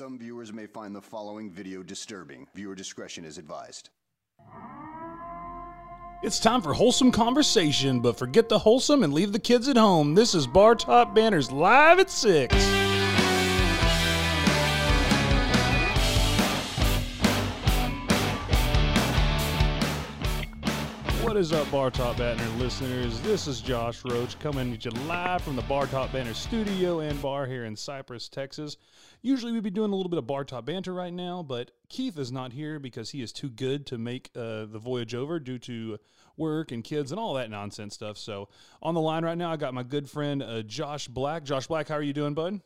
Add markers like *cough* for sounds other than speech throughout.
Some viewers may find the following video disturbing. Viewer discretion is advised. It's time for wholesome conversation, but forget the wholesome and leave the kids at home. This is Bar Top Banter's live at 6. Is up, Bar Top Banter listeners? This is Josh Roach coming to you live from the Bar Top Banter studio and bar here in Cypress, Texas. Usually we'd be doing a little bit of bar top banter right now, but Keith is not here because he is too good to make uh, the voyage over due to work and kids and all that nonsense stuff. So on the line right now, I got my good friend uh, Josh Black. Josh Black, how are you doing, bud?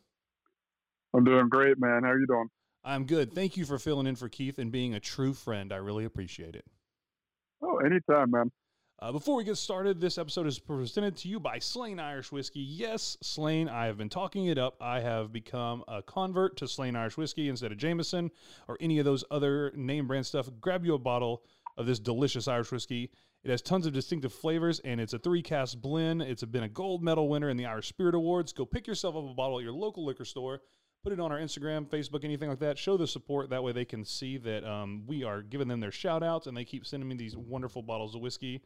I'm doing great, man. How are you doing? I'm good. Thank you for filling in for Keith and being a true friend. I really appreciate it. Oh, anytime, man. Uh, before we get started, this episode is presented to you by Slane Irish Whiskey. Yes, Slane, I have been talking it up. I have become a convert to Slane Irish Whiskey instead of Jameson or any of those other name brand stuff. Grab you a bottle of this delicious Irish whiskey. It has tons of distinctive flavors and it's a three cask blend. It's been a gold medal winner in the Irish Spirit Awards. Go pick yourself up a bottle at your local liquor store put it on our Instagram, Facebook, anything like that. Show the support. That way they can see that um, we are giving them their shout outs and they keep sending me these wonderful bottles of whiskey.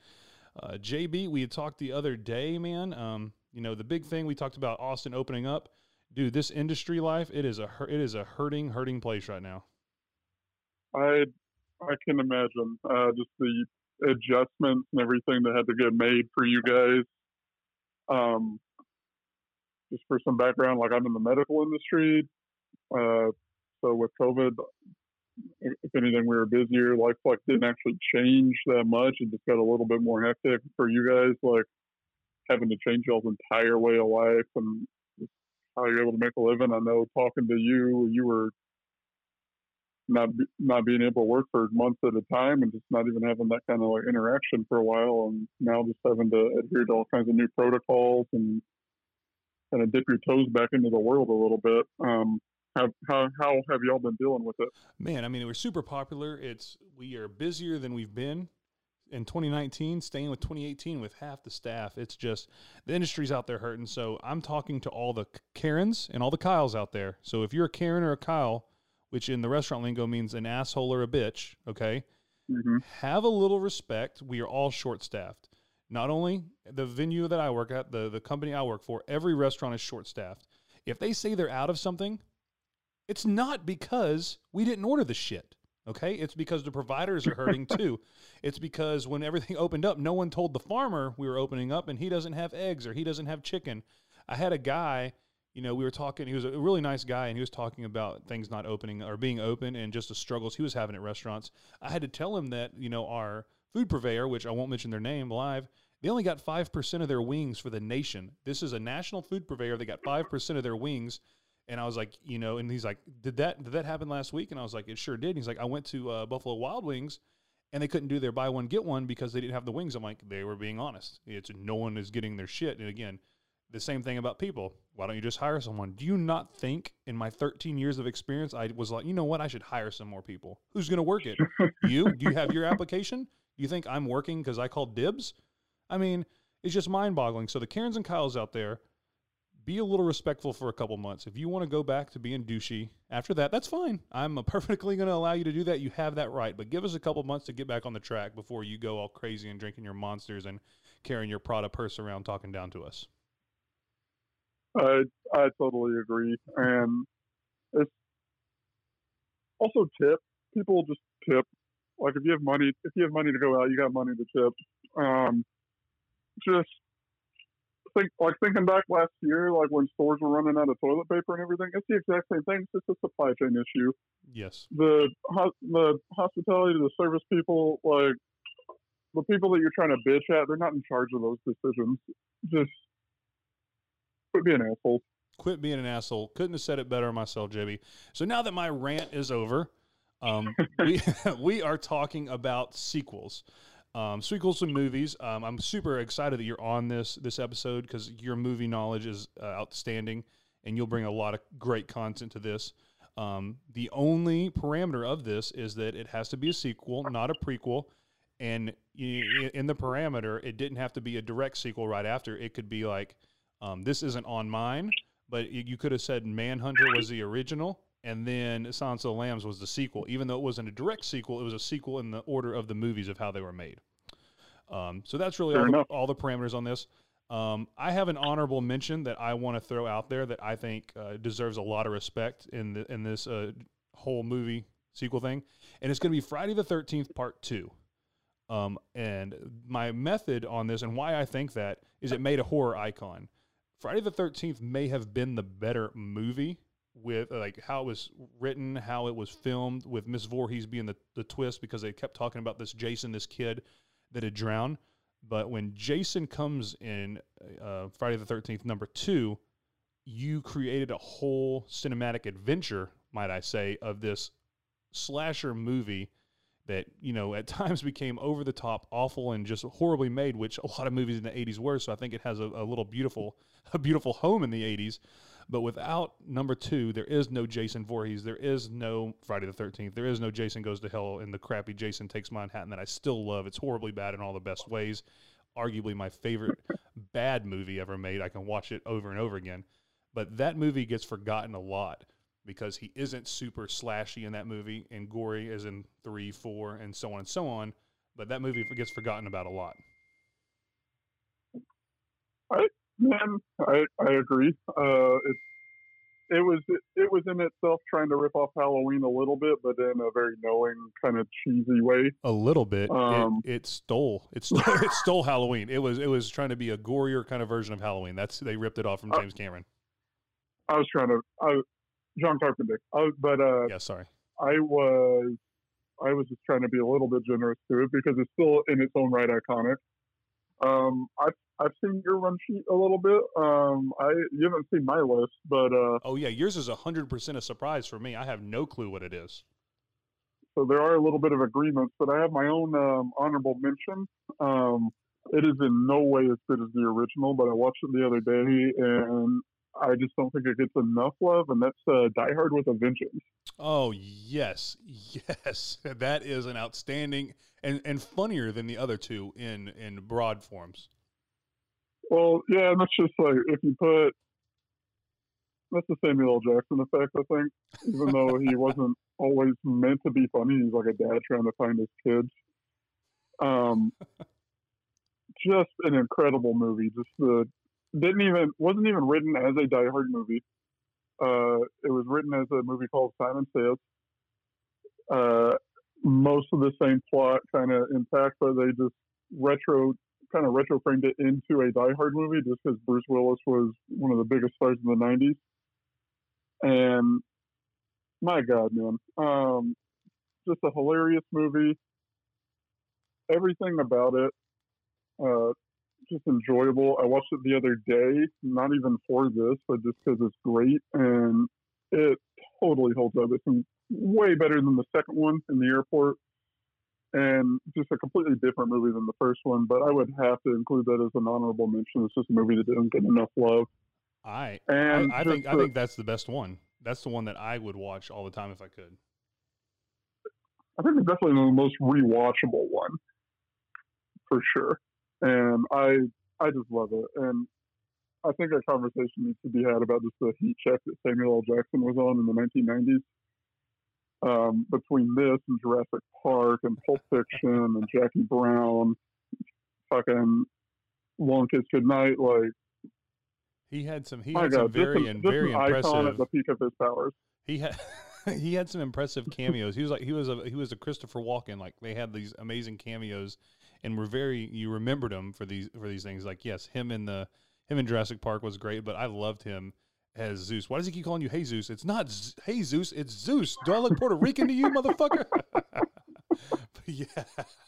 Uh, JB, we had talked the other day, man. Um, you know, the big thing we talked about Austin opening up. Dude, this industry life, it is a it is a hurting, hurting place right now. I I can imagine uh, just the adjustments and everything that had to get made for you guys. Um, just for some background, like I'm in the medical industry. Uh, so with COVID, if anything, we were busier. Life like didn't actually change that much. It just got a little bit more hectic for you guys, like having to change y'all's entire way of life and how you're able to make a living. I know talking to you, you were not not being able to work for months at a time and just not even having that kind of like interaction for a while, and now just having to adhere to all kinds of new protocols and kind of dip your toes back into the world a little bit. Um, how, how, how have y'all been dealing with it? Man, I mean, we're super popular. It's we are busier than we've been in 2019, staying with 2018 with half the staff. It's just the industry's out there hurting. So I'm talking to all the Karens and all the Kyles out there. So if you're a Karen or a Kyle, which in the restaurant lingo means an asshole or a bitch, okay, mm-hmm. have a little respect. We are all short staffed. Not only the venue that I work at, the, the company I work for, every restaurant is short staffed. If they say they're out of something, it's not because we didn't order the shit. Okay. It's because the providers are hurting *laughs* too. It's because when everything *laughs* opened up, no one told the farmer we were opening up and he doesn't have eggs or he doesn't have chicken. I had a guy, you know, we were talking, he was a really nice guy and he was talking about things not opening or being open and just the struggles he was having at restaurants. I had to tell him that, you know, our food purveyor, which I won't mention their name live, they only got 5% of their wings for the nation. This is a national food purveyor. They got 5% of their wings and I was like, you know, and he's like, did that did that happen last week? And I was like, it sure did. And he's like, I went to uh, Buffalo Wild Wings, and they couldn't do their buy one get one because they didn't have the wings. I'm like, they were being honest. It's no one is getting their shit. And again, the same thing about people. Why don't you just hire someone? Do you not think in my 13 years of experience, I was like, you know what? I should hire some more people. Who's going to work it? you? Do you have your application? You think I'm working because I called dibs? I mean, it's just mind boggling. So the Karens and Kyles out there be a little respectful for a couple months. If you want to go back to being douchey after that, that's fine. I'm *laughs* perfectly going to allow you to do that. You have that right. But give us a couple months to get back on the track before you go all crazy and drinking your monsters and carrying your Prada purse around talking down to us. I I totally agree, and it's also tip. People just tip. Like if you have money, if you have money to go out, you got money to tip. Um, just think like thinking back last year, like when stores were running out of toilet paper and everything. It's the exact same thing. It's just a supply chain issue. Yes. The the hospitality, the service people, like the people that you're trying to bitch at, they're not in charge of those decisions. Just quit being assholes. Quit being an asshole. Couldn't have said it better myself, JB. So now that my rant is over, um, we *laughs* we are talking about sequels. Um, sequels to movies. Um, I'm super excited that you're on this this episode because your movie knowledge is uh, outstanding, and you'll bring a lot of great content to this. Um, the only parameter of this is that it has to be a sequel, not a prequel. And in the parameter, it didn't have to be a direct sequel right after. It could be like, um, this isn't on mine, but you could have said Manhunter was the original, and then Silence of the Lambs was the sequel. Even though it wasn't a direct sequel, it was a sequel in the order of the movies of how they were made. Um, so that's really all the, all the parameters on this. Um, I have an honorable mention that I want to throw out there that I think uh, deserves a lot of respect in the, in this uh, whole movie sequel thing, and it's going to be Friday the Thirteenth Part Two. Um, and my method on this and why I think that is it made a horror icon. Friday the Thirteenth may have been the better movie with like how it was written, how it was filmed, with Miss Voorhees being the, the twist because they kept talking about this Jason, this kid that had drowned. But when Jason comes in uh, Friday the Thirteenth number two, you created a whole cinematic adventure, might I say, of this slasher movie that you know at *laughs* times became over the top, awful, and just horribly made, which a lot of movies in the '80s were. So I think it has a, a little beautiful, *laughs* a beautiful home in the '80s. But without number two, there is no Jason Voorhees. There is no Friday the Thirteenth. There is no Jason Goes to Hell and the crappy Jason Takes Manhattan that I still love. It's horribly bad in all the best ways. Arguably my favorite *laughs* bad movie ever made. I can watch it over and over again. But that movie gets forgotten a lot because he isn't super slashy in that movie and gory as in three, four, and so on and so on. But that movie gets forgotten about a lot. Man, I I agree. Uh, it it was it was in itself trying to rip off Halloween a little bit, but in a very knowing kind of cheesy way. A little bit. Um, it, it stole. It stole. *laughs* it stole Halloween. It was. It was trying to be a gorier kind of version of Halloween. That's they ripped it off from Uh, James Cameron. I was trying to I, John Carpenter, I, but uh, Yeah. Sorry. I was I was just trying to be a little bit generous to it because it's still in its own right iconic. Um, I've I've seen your run sheet a little bit. Um, I you haven't seen my list, but uh, Oh yeah, yours is hundred percent a surprise for me. I have no clue what it is. so there are a little bit of agreements. But I have my own um, honorable mention. Um, it is in no way as good as the original, but I watched it the other day and I just don't think it gets enough love, and that's uh, Die Hard with a Vengeance. Oh yes, yes, *laughs* that is an outstanding and and funnier than the other two in in broad forms. Well, yeah, and that's just like if you put that's the Samuel L. Jackson effect, I think. Even though he *laughs* wasn't always meant to be funny, he's like a dad trying to find his kids. Um, *laughs* just an incredible movie. Just the didn't even wasn't even written as a Die Hard movie. Uh, it was written as a movie called Simon Says. Uh, most of the same plot kind of intact, but they just retro kind of retro framed it into a Die Hard movie just because Bruce Willis was one of the biggest stars in the '90s. And my God, man, um, just a hilarious movie. Everything about it, uh, just enjoyable. I watched it the other day, not even for this, but just because it's great and it totally holds up. It's way better than the second one in the airport and just a completely different movie than the first one. But I would have to include that as an honorable mention. It's just a movie that didn't get enough love. I And I, I think I think that's the best one. That's the one that I would watch all the time if I could. I think it's definitely the most rewatchable one for sure. And I I just love it. And I think a conversation needs to be had about just the heat check that Samuel L. Jackson was on in the 1990s. Um, between this and Jurassic Park and Pulp Fiction and Jackie Brown, fucking Long Kiss Goodnight, like He had some. He had God, some very and very an icon impressive. at the peak of his powers. He had *laughs* he had some impressive cameos. He was like he was a he was a Christopher Walken. Like they had these amazing cameos, and were very you remembered him for these for these things. Like yes, him in the him in Jurassic Park was great, but I loved him as Zeus. Why does he keep calling you Hey Zeus? It's not Z- Hey Zeus. It's Zeus. Do I look Puerto Rican to you, motherfucker? *laughs* But yeah,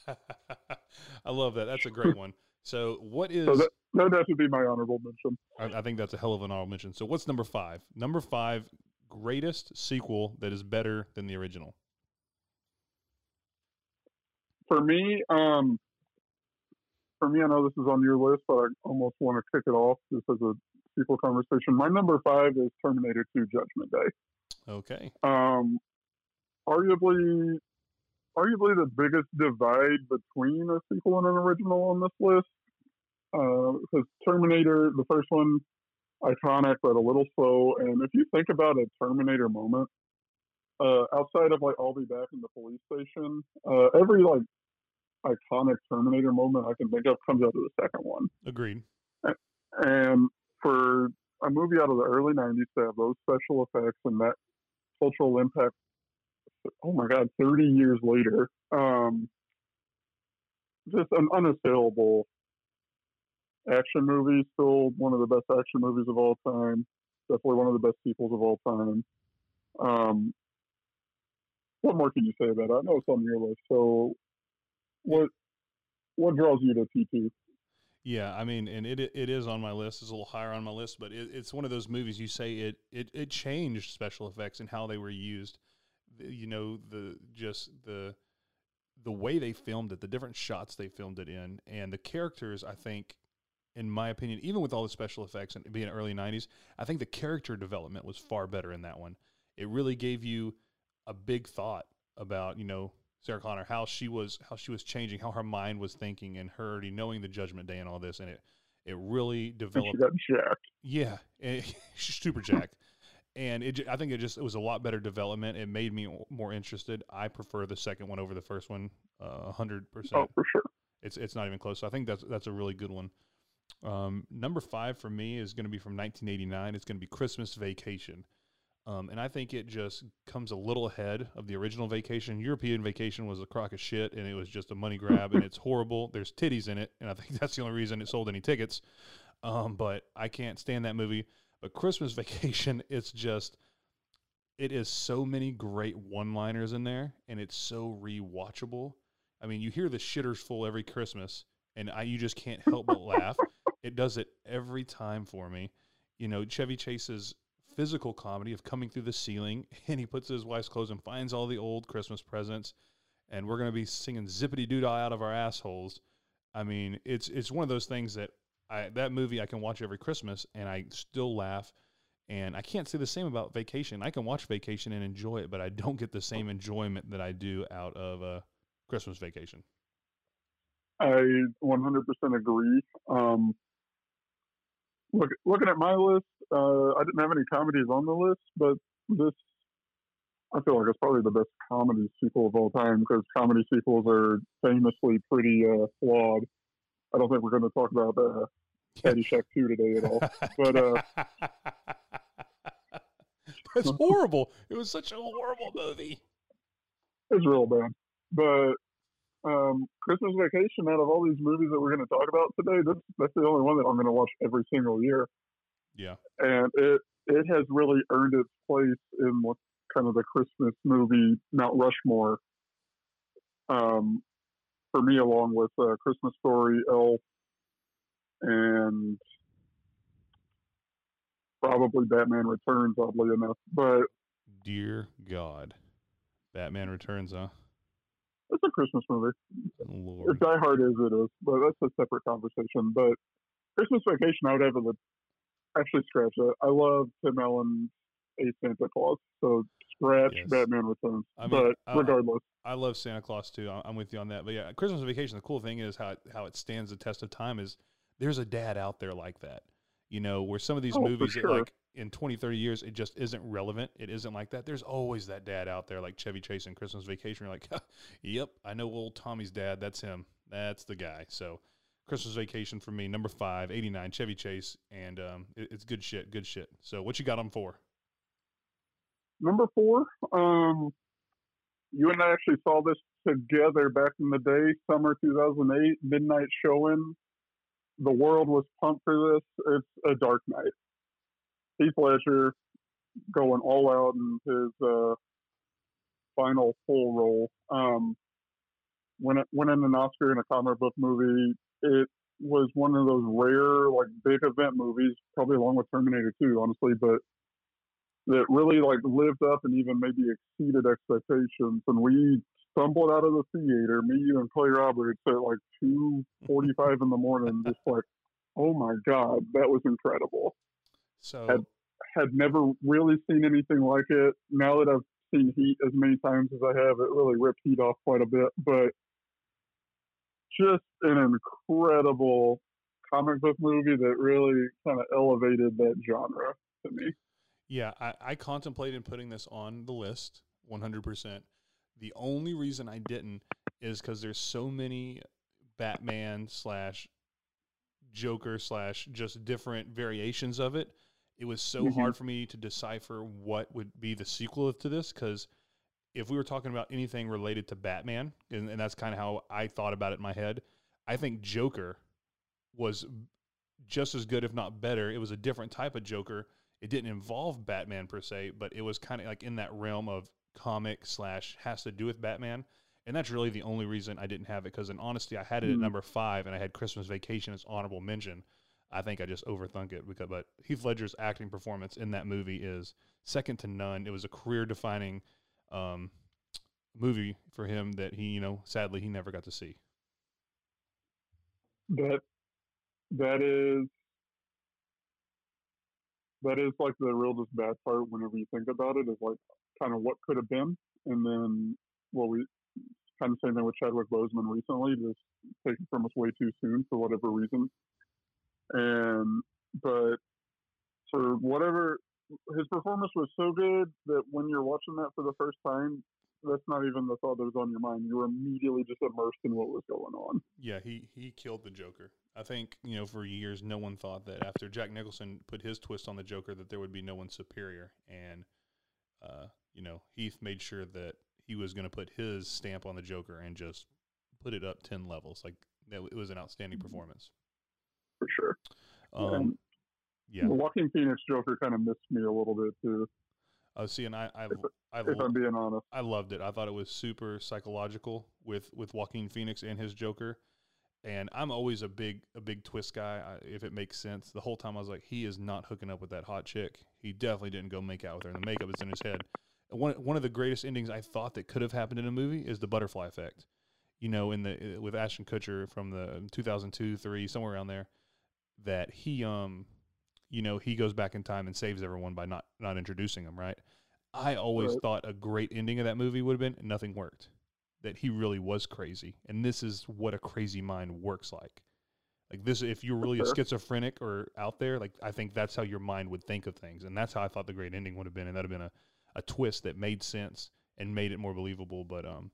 *laughs* I love that. That's a great one. So what is? So that, that would be my honorable mention. I, I think that's a hell of an honorable mention. So what's number five? Number five, greatest sequel that is better than the original. for me, um, for me, I know this is on your list, but I almost want to kick it off just as a sequel conversation. My number five is Terminator 2 Judgment Day. Okay. Um, arguably, arguably the biggest divide between a sequel and an original on this list. Because Terminator, the first one, iconic but a little slow. And if you think about a Terminator moment, uh, outside of like I'll be back in the police station, uh, every like iconic Terminator moment I can think of comes out of the second one. Agreed. And for a movie out of the early '90s to have those special effects and that cultural impact, oh my god, 30 years later, um, just an unassailable action movie. Still one of the best action movies of all time. Definitely one of the best sequels of all time. Um, what more can you say about it? I know it's on your list. So, what what draws you to T two? Yeah, I mean, and it it is on my list. It's a little higher on my list, but it, it's one of those movies. You say it it it changed special effects and how they were used. You know, the just the the way they filmed it, the different shots they filmed it in, and the characters. I think, in my opinion, even with all the special effects and being early '90s, I think the character development was far better in that one. It really gave you a big thought about you know Sarah Connor, how she was how she was changing, how her mind was thinking, and her already knowing the Judgment Day and all this, and it it really developed. Yeah, and *laughs* she's super jacked, and it. I think it just it was a lot better development. It made me more interested. I prefer the second one over the first one, a hundred Oh, percent. Oh, for sure. It's it's not even close. So I think that's that's a really good one. Um, number five for me is going to be from 1989. It's going to be Christmas Vacation. Um, and I think it just comes a little ahead of the original Vacation. European Vacation was a crock of shit, and it was just a money grab, and it's *laughs* horrible. There's titties in it, and I think *laughs* that's the only reason it sold any tickets. Um, but I can't stand that movie. But Christmas *laughs* Vacation, it's just, it is so many great one-liners in there, and it's so rewatchable. I mean, you hear the shitters full every Christmas, and I, you just can't help but laugh. It does it every time for me. You know, Chevy Chase's physical comedy of coming through the ceiling, *laughs* and he puts his wife's clothes and finds all the old Christmas presents, and we're gonna be singing zippity doo dah out of our assholes. I mean, it's it's one of those things that I that movie I can watch every Christmas, and I still laugh. And I can't say the same about Vacation. I can watch Vacation and enjoy it, but I don't get the same enjoyment that I do out of uh, Christmas Vacation. I 100% agree. Um, look, looking at my list, uh, I didn't have any comedies on the list, but this, I feel like it's probably the best comedy sequel of all time because comedy sequels are famously pretty uh, flawed. I don't think we're going to talk about uh, Caddyshack 2 today at all. *laughs* But, uh, that's horrible. It was such a horrible movie. It's real bad. But um, Christmas Vacation, out of all these movies that we're going to talk about today, this, that's the only one that I'm going to watch every single year. Yeah. and it it has really earned its place in what kind of the Christmas movie Mount Rushmore. Um, for me, along with uh, Christmas Story, Elf, and probably Batman Returns, oddly enough. But Dear God. Batman Returns, huh? it's a Christmas movie. Lord. As Die Hard as it is, but that's a separate conversation. But Christmas Vacation, I would have to actually scratch it. I love Tim Allen's A Santa Claus, so scratch Yes. Batman Returns. I mean, but I- regardless, I love Santa Claus too. I- I'm with you on that. But yeah, Christmas Vacation. The cool thing is how it, how it stands the test of time is there's a dad out there like that. You know, where some of these Oh, movies sure. like in 20, 30 years it just isn't relevant. It isn't like that. There's always that dad out there like Chevy Chase in Christmas Vacation. You're like, *laughs* yep, I know old Tommy's dad. That's him. That's the guy. So Christmas Vacation for me, number five, 89, Chevy Chase, and um, it, it's good shit. Good shit. So what you got on for? number four, um, you and I actually saw this together back in the day, summer 2008, midnight showing. The world was pumped for this. It's A Dark Knight. Heath Ledger going all out in his uh, final full role. Um, win- winning an Oscar in a comic book movie, it was one of those rare, like, big event movies, probably along with Terminator 2, honestly, but that really like lived up and even maybe exceeded expectations. And we stumbled out of the theater, me, you, and Clay Roberts at like two forty-five in the morning, *laughs* just like, oh my god, that was incredible. So Had- Had never really seen anything like it. Now that I've seen Heat as many times as I have, it really ripped Heat off quite a bit. But just an incredible comic book movie that really kind of elevated that genre to me. Yeah, I, I contemplated putting this on the list one hundred percent. The only reason I didn't is because there's so many Batman slash Joker slash just different variations of it. It was so Mhm. hard for me to decipher what would be the sequel to this because if we were talking about anything related to Batman, and, and that's kind of how I thought about it in my head, I think Joker was just as good, if not better. It was a different type of Joker. It didn't involve Batman per se, but it was kind of like in that realm of comic slash has to do with Batman. And that's really the only reason I didn't have it because, in honesty, I had it at Hmm. number five and I had Christmas Vacation as honorable mention. I think I just overthunk it because, but Heath Ledger's acting performance in that movie is second to none. It was a career defining um, movie for him that he, you know, sadly he never got to see. that that is that is like the real just bad part whenever you think about it is like kind of what could have been and then what we kind of same thing with Chadwick Boseman recently just taken from us way too soon for whatever reason and but for whatever his performance was so good that when you're watching that for the first time that's not even the thought that was on your mind you're immediately just immersed in what was going on Yeah, he he killed the Joker. I think you know for years no one thought that after Jack Nicholson put his twist on the Joker that there would be no one superior, and uh, you know Heath made sure that he was going to put his stamp on the Joker and just put it up ten levels. Like that, it was an outstanding performance. for sure Um, yeah, The Joaquin Phoenix Joker kind of missed me a little bit too, uh, see, and I I I, if I'm being honest. I loved it. I thought it was super psychological with with Joaquin Phoenix and his Joker. And I'm always a big a big twist guy. I, if it makes sense, the whole time I was like, he is not hooking up with that hot chick. He definitely didn't go make out with her. And the makeup is in his head. One one of the greatest endings I thought that could have happened in a movie is the butterfly effect. You know, in the with Ashton Kutcher from the 2002 three somewhere around there, that he um, you know, he goes back in time and saves everyone by not not introducing them. Right. I always Right. thought a great ending of that movie would have been nothing worked. That he really was crazy, and this is what a crazy mind works like. Like this, if you're really a schizophrenic or out there, like I think that's how your mind would think of things, and that's how I thought the great ending would have been, and that'd have been a, a twist that made sense and made it more believable. But um,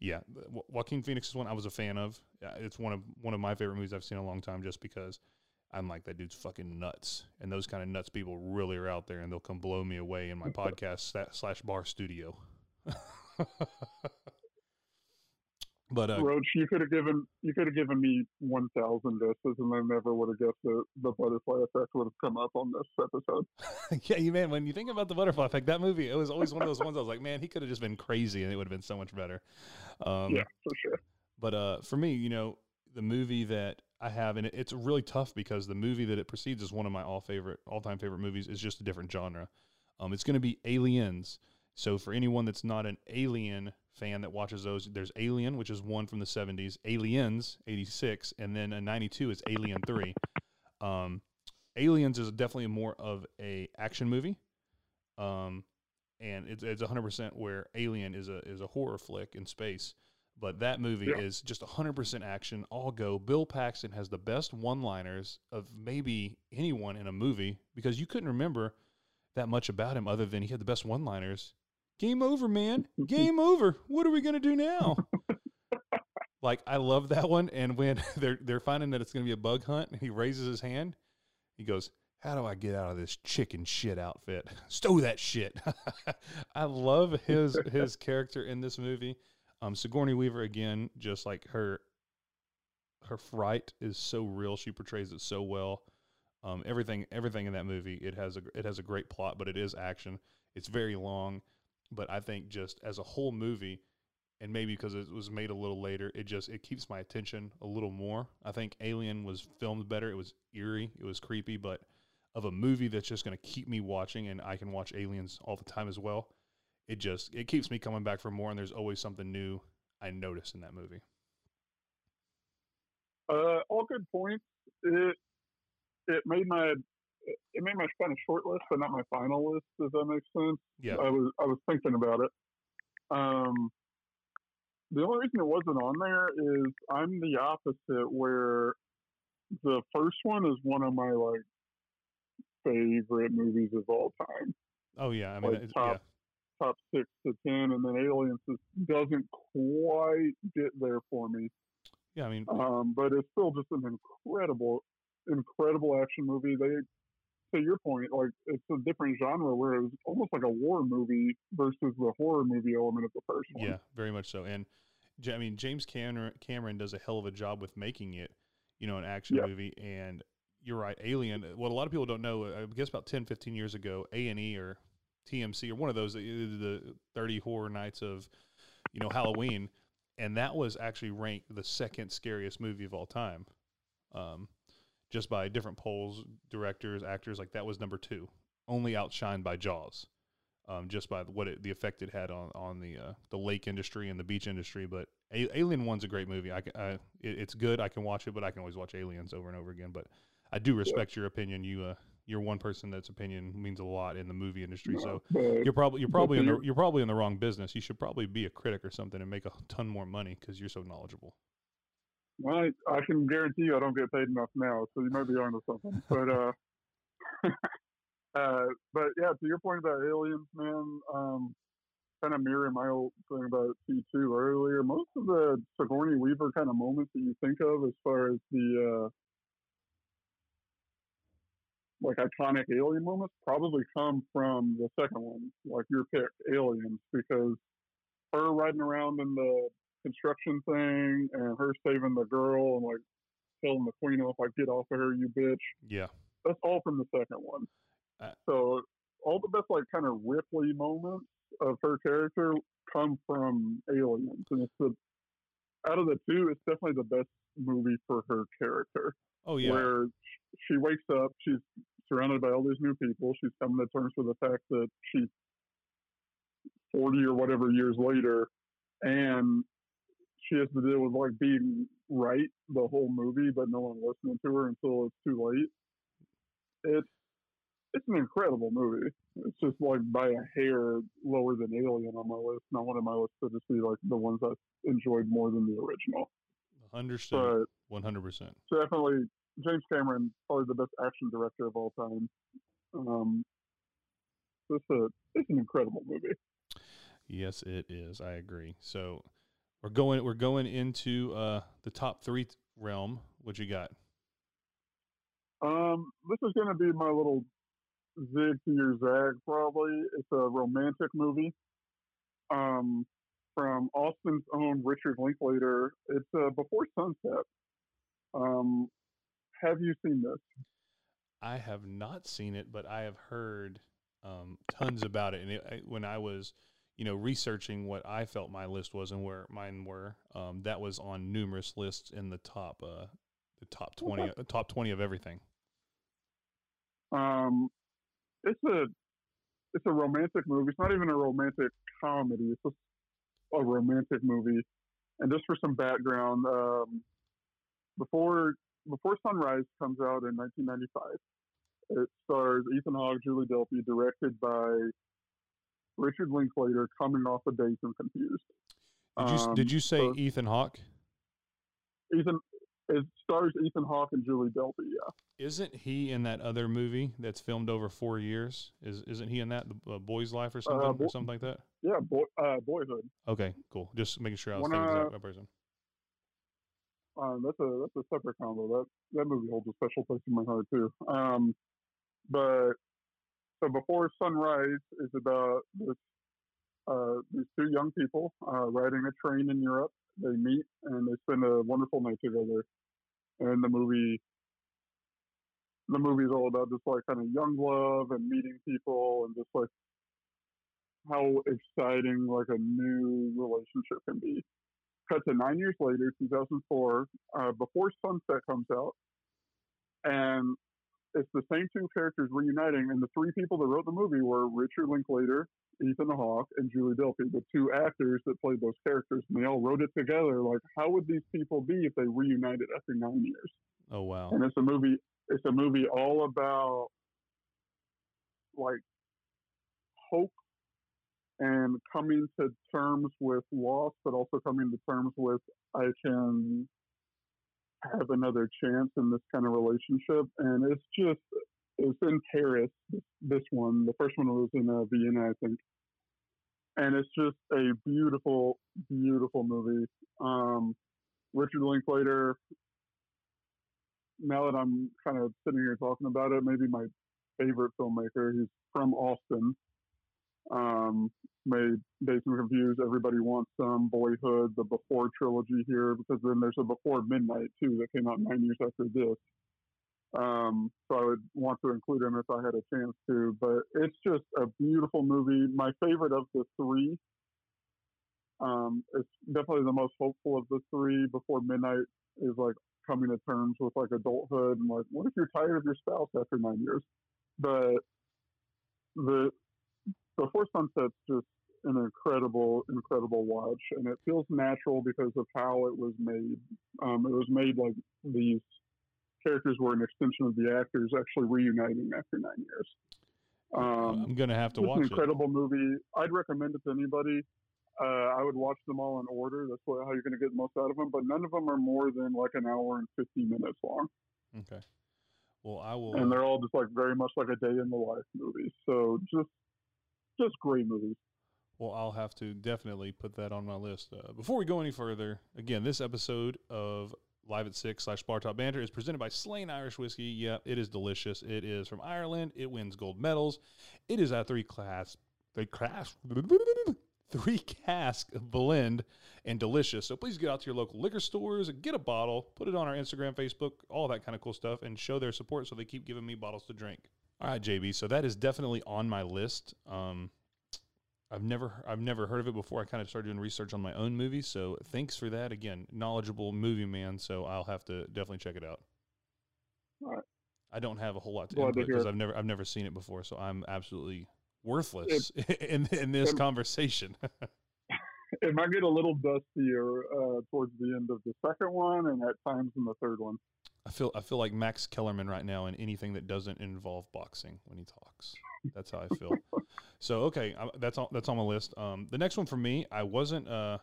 yeah, Wa- Joaquin Phoenix is one I was a fan of. It's one of one of my favorite movies I've seen in a long time, just because I'm like that dude's fucking nuts, and those kind of nuts people really are out there, and they'll come blow me away in my *laughs* podcast slash bar studio. *laughs* but uh, Roach, you could have given you could have given me one thousand guesses, and I never would have guessed that the butterfly effect would have come up on this episode. *laughs* yeah, you man, when you think about the butterfly effect, that movie, it was always one of those ones I was like, man, he could have just been crazy and it would have been so much better. Um, yeah, for sure. But uh, for me, you know, the movie that I have, and it, it's really tough because the movie that it precedes is one of my all favorite, all time favorite movies. is just a different genre. Um, it's going to be Aliens. So for anyone that's not an Alien fan that watches those, there's Alien, which is one from the 70s, Aliens, 86, and then a 92 is Alien 3. Um, Aliens is definitely more of a action movie. Um, and it's, it's 100% where Alien is a is a horror flick in space. But that movie Yeah. is just 100% action, all go. Bill Paxton has the best one liners of maybe anyone in a movie because you couldn't remember that much about him other than he had the best one liners. Game over, man. Game *laughs* over. What are we going to do now? *laughs* like, I love that one. And when *laughs* they're, they're finding that it's going to be a bug hunt, and he raises his hand, he goes, How do I get out of this chicken shit outfit? Stow that shit. I love his his character in this movie. Um, Sigourney Weaver again, just like her, her fright is so real. She portrays it so well. Um, everything, everything in that movie, it has a it has a great plot, but it is action. It's very long, but I think just as a whole movie, and maybe because it was made a little later, it just it keeps my attention a little more. I think Alien was filmed better. It was eerie, it was creepy, but of a movie that's just going to keep me watching, and I can watch Aliens all the time as well it just it keeps me coming back for more and there's always something new i notice in that movie Uh, all good points. It it made my it made my kind of short list, but not my final list. Does that make sense? yeah I was I was thinking about it. Um, the only reason it wasn't on there is I'm the opposite, where the first one is one of my like favorite movies of all time, oh yeah i mean Like it's, top- top six to ten, and then Aliens just doesn't quite get there for me. Yeah, I mean, Um, but it's still just an incredible, incredible action movie. They, to your point, like it's a different genre where it was almost like a war movie versus the horror movie element of the first one. yeah, very much so. And I mean, James Cameron Cameron does a hell of a job with making it, you know, an action Yeah. movie. And you're right, Alien. What a lot of people don't know, I guess about 10, 15 years ago, A and E or TMC or one of those, the Thirty Horror Nights of, you know, Halloween, and that was actually ranked the second scariest movie of all time. Um, just by different polls, directors, actors, like that was number two, only outshined by Jaws, um, just by what it, the effect it had on on the uh, the lake industry and the beach industry. But A- Alien One's a great movie. I, I it, it's good. I can watch it, but I can always watch Aliens over and over again. But I do respect your opinion. You uh, you're one person that's opinion means a lot in the movie industry. So you're probably you're probably in the you- you're probably in the wrong business. You should probably be a critic or something and make a ton more money because you're so knowledgeable. I, I can guarantee you I don't get paid enough now, so you might be onto something. *laughs* But uh, *laughs* uh, but yeah, to your point about aliens, man, um, kind of mirroring my old thing about T two earlier. Most of the Sigourney Weaver kind of moments that you think of as far as the uh, like iconic alien moments probably come from the second one, like your pick, Aliens, because her riding around in the construction thing and her saving the girl and like telling the queen off like get off of her you bitch. Yeah, that's all from the second one. Uh, so all the best like kind of ripley moments of her character come from aliens and it's the out of the two it's definitely the best movie for her character. Oh yeah, where she wakes up, she's surrounded by all these new people. She's coming to terms with the fact that she's 40 or whatever years later, and she has to deal with like being right the whole movie, but no one listening to her until it's too late. It's it's an incredible movie. It's just like by a hair lower than Alien on my list. Not one of my list to just be like the ones I enjoyed more than the original. understood, one hundred percent. definitely James Cameron, probably the best action director of all time. Um, it's a it's an incredible movie. Yes, it is. I agree. So we're going we're going into uh, the top three realm. What you got? Um, this is going to be my little zig to your zag. Probably it's a romantic movie. Um, from Austin's own Richard Linklater. It's uh, Before Sunset. Um, have you seen this? I have not seen it, but I have heard um, tons about it. And it, I, when I was, you know, researching what I felt my list was and where mine were, um, that was on numerous lists in the top, uh, the top twenty, uh, top twenty of everything. Um, it's a it's a romantic movie. It's not even a romantic comedy. It's just a romantic movie. And just for some background, um, before before Sunrise comes out in 1995, it stars Ethan Hawke, Julie Delpy, directed by Richard Linklater, coming off of Dazed and Confused. Did you Um, did you say so- Ethan Hawke? Ethan it stars Ethan Hawke and Julie Delpy. Yeah, Isn't he in that other movie that's filmed over four years? Is isn't he in that the uh, Boy's Life or something Bo- or something like that? yeah, boy, uh, Boyhood. Okay, cool. Just making sure I was When, thinking uh, that person. Um, that's a that's a separate combo. That that movie holds a special place in my heart too. Um, but so before Sunrise is about this uh, these two young people uh, riding a train in Europe. They meet and they spend a wonderful night together. And the movie the movie is all about just like kind of young love and meeting people and just like how exciting like a new relationship can be cut to nine years later, 2004, uh, before Sunset comes out, and it's the same two characters reuniting. And the three people that wrote the movie were Richard Linklater, Ethan Hawke, and Julie Delpy, the two actors that played those characters. And they all wrote it together. Like, how would these people be if they reunited after nine years? Oh wow. and it's a movie it's a movie all about like hope and coming to terms with loss but also coming to terms with i can have another chance in this kind of relationship and it's just it's in paris this, one the first one was in uh, vienna i think and it's just a beautiful, beautiful movie. Um, Richard Linklater. Now that I'm kind of sitting here talking about it, maybe my favorite filmmaker. He's from Austin. Um, Dazed and Confused, Everybody Wants Some, Boyhood, the Before trilogy here, because then there's a Before Midnight too that came out nine years after this. Um, so I would want to include him if I had a chance to. But it's just a beautiful movie. My favorite of the three. Um, it's definitely the most hopeful of the three. Before Midnight is like coming to terms with like adulthood and like, what if you're tired of your spouse after nine years? But the Before Sunset's just an incredible, incredible watch, and it feels natural because of how it was made. Um, it was made like these characters were an extension of the actors actually reuniting after nine years. Um, I'm gonna have to it's watch an it. incredible movie. I'd recommend it to anybody. Uh, I would watch them all in order. That's what, how you're going to get the most out of them. But none of them are more than like an hour and 50 minutes long, Okay. Well, I will. and they're all just like very much like a day in the life movie. So just, just great movies. Well, I'll have to definitely put that on my list. Uh, before we go any further, again, this episode of Live at Six slash Bar Top Banter is presented by Slane Irish Whiskey. Yeah, it is delicious. It is from Ireland. It wins gold medals. It is a three class, three class, three cask blend and delicious. So please get out to your local liquor stores, get a bottle, put it on our Instagram, Facebook, all that kind of cool stuff, and show their support so they keep giving me bottles to drink. All right, JB. So that is definitely on my list. Um, I've never I've never heard of it before. I kind of started doing research on my own movies, so thanks for that. Again, knowledgeable movie man, so I'll have to definitely check it out. All right. I don't have a whole lot to Glad input because. I've never I've never seen it before, so I'm absolutely worthless *laughs* in in this it- conversation. It might get a little dustier uh, towards the end of the second one, and at times in the third one. I feel I feel like Max Kellerman right now in anything that doesn't involve boxing when he talks. That's how I feel. *laughs* so okay, I, that's all. that's on my list. Um, the next one for me, I wasn't. Uh,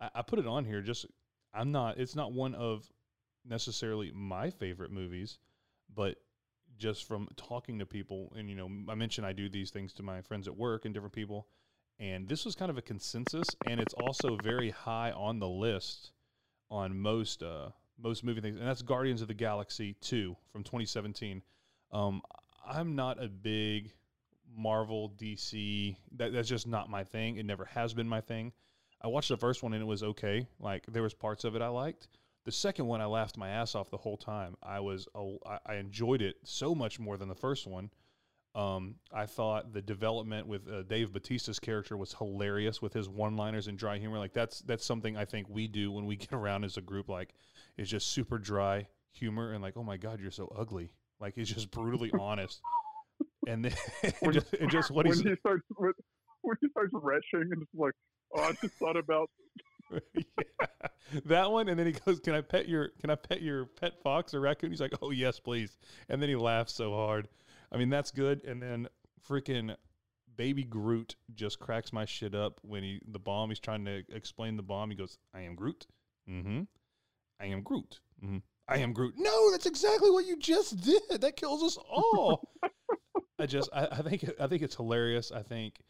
I, I put it on here just. I'm not. It's not one of necessarily my favorite movies, but just from talking to people, and you know, I mentioned I do these things to my friends at work and different people, and this was kind of a consensus, and it's also very high on the list on most uh, most movie things, and that's Guardians of the Galaxy two from 2017. Um, I'm not a big Marvel DC. That, that's just not my thing. It never has been my thing. I watched the first one and it was okay. Like there was parts of it I liked. The second one I laughed my ass off the whole time. I was I enjoyed it so much more than the first one. Um, I thought the development with uh, Dave Batista's character was hilarious with his one-liners and dry humor. Like that's that's something I think we do when we get around as a group. Like it's just super dry humor and like, oh my god, you're so ugly. Like it's just brutally *laughs* honest. And then *laughs* and just, and just what when he starts when, when he starts retching and just like, oh, I just thought about *laughs* yeah, that one, and then he goes, "Can I pet your Can I pet your pet fox or raccoon?" He's like, "Oh yes, please." And then he laughs so hard. I mean, that's good. And then freaking baby Groot just cracks my shit up when he the bomb. He's trying to explain the bomb. He goes, "I am Groot." Mm-hmm. I am Groot. Mm-hmm. I am Groot. No, that's exactly what you just did. That kills us all. *laughs* I just, I, I think, I think it's hilarious. I think,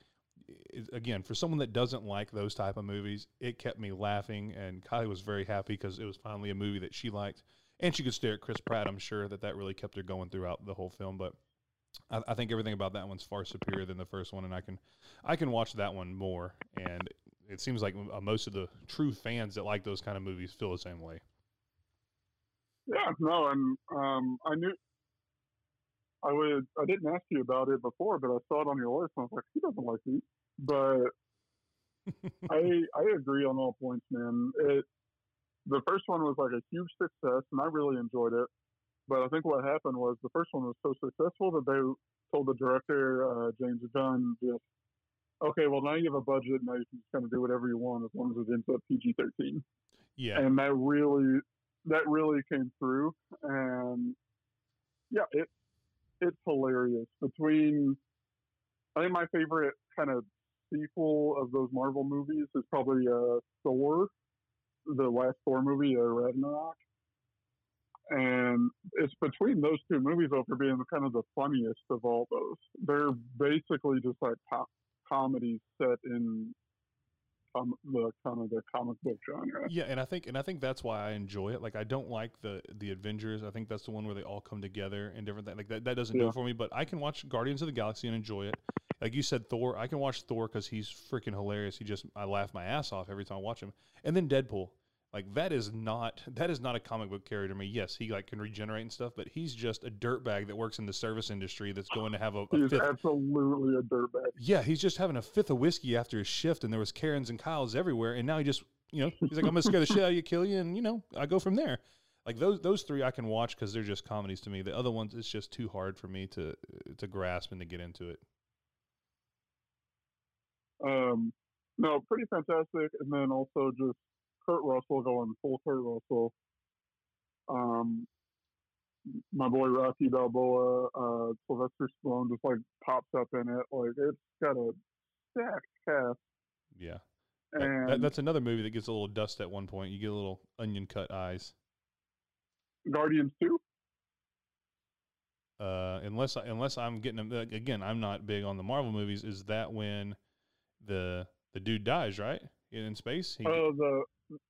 again, for someone that doesn't like those type of movies, it kept me laughing, and Kylie was very happy because it was finally a movie that she liked, and she could stare at Chris Pratt. I'm sure that that really kept her going throughout the whole film. But I, I think everything about that one's far superior than the first one, and I can, I can watch that one more. And it seems like uh, most of the true fans that like those kind of movies feel the same way. Yeah, no, and um, I knew I would. I didn't ask you about it before, but I saw it on your list, and I was like, he doesn't like me. But *laughs* I I agree on all points, man. It the first one was like a huge success, and I really enjoyed it. But I think what happened was the first one was so successful that they told the director uh, James Gunn just, okay, well now you have a budget, now you can just kind of do whatever you want as long as it ends up PG thirteen Yeah, and that really that really came through and yeah it it's hilarious. Between i think my favorite kind of sequel of those marvel movies is probably uh thor the last thor movie uh, ragnarok. And it's between those two movies though for being kind of the funniest of all those. They're basically just like pop comedies set in com- the kind of the comic book genre. Yeah, and I think and I think that's why I enjoy it. Like I don't like the the Avengers. I think that's the one where they all come together and different things. Like that, that doesn't do it for me. But I can watch Guardians of the Galaxy and enjoy it. Like you said, Thor. I can watch Thor because he's freaking hilarious. He just I laugh my ass off every time I watch him. And then Deadpool. Like that is not that is not a comic book character to me. Yes, he like can regenerate and stuff, but he's just a dirtbag that works in the service industry that's going to have a, a He's fifth absolutely a dirtbag. yeah, he's just having a fifth of whiskey after his shift, and there was Karens and Kyles everywhere, and now he just, you know, he's like, I'm gonna scare the shit out of you, kill you, and you know, I go from there. Like those those three I can watch because they're just comedies to me. The other ones, it's just too hard for me to to grasp and to get into it. Um, no, pretty fantastic. And then also just Kurt Russell going full Kurt Russell. Um, my boy Rocky Balboa, uh, Sylvester Stallone just like pops up in it. Like it's got a stacked cast. Yeah, And that- that's another movie that gets a little dust at one point. You get a little onion cut eyes. Guardians 2. Uh, unless I, unless I'm getting them like, again, I'm not big on the Marvel movies. Is that when the the dude dies right in, in space? He, Oh, the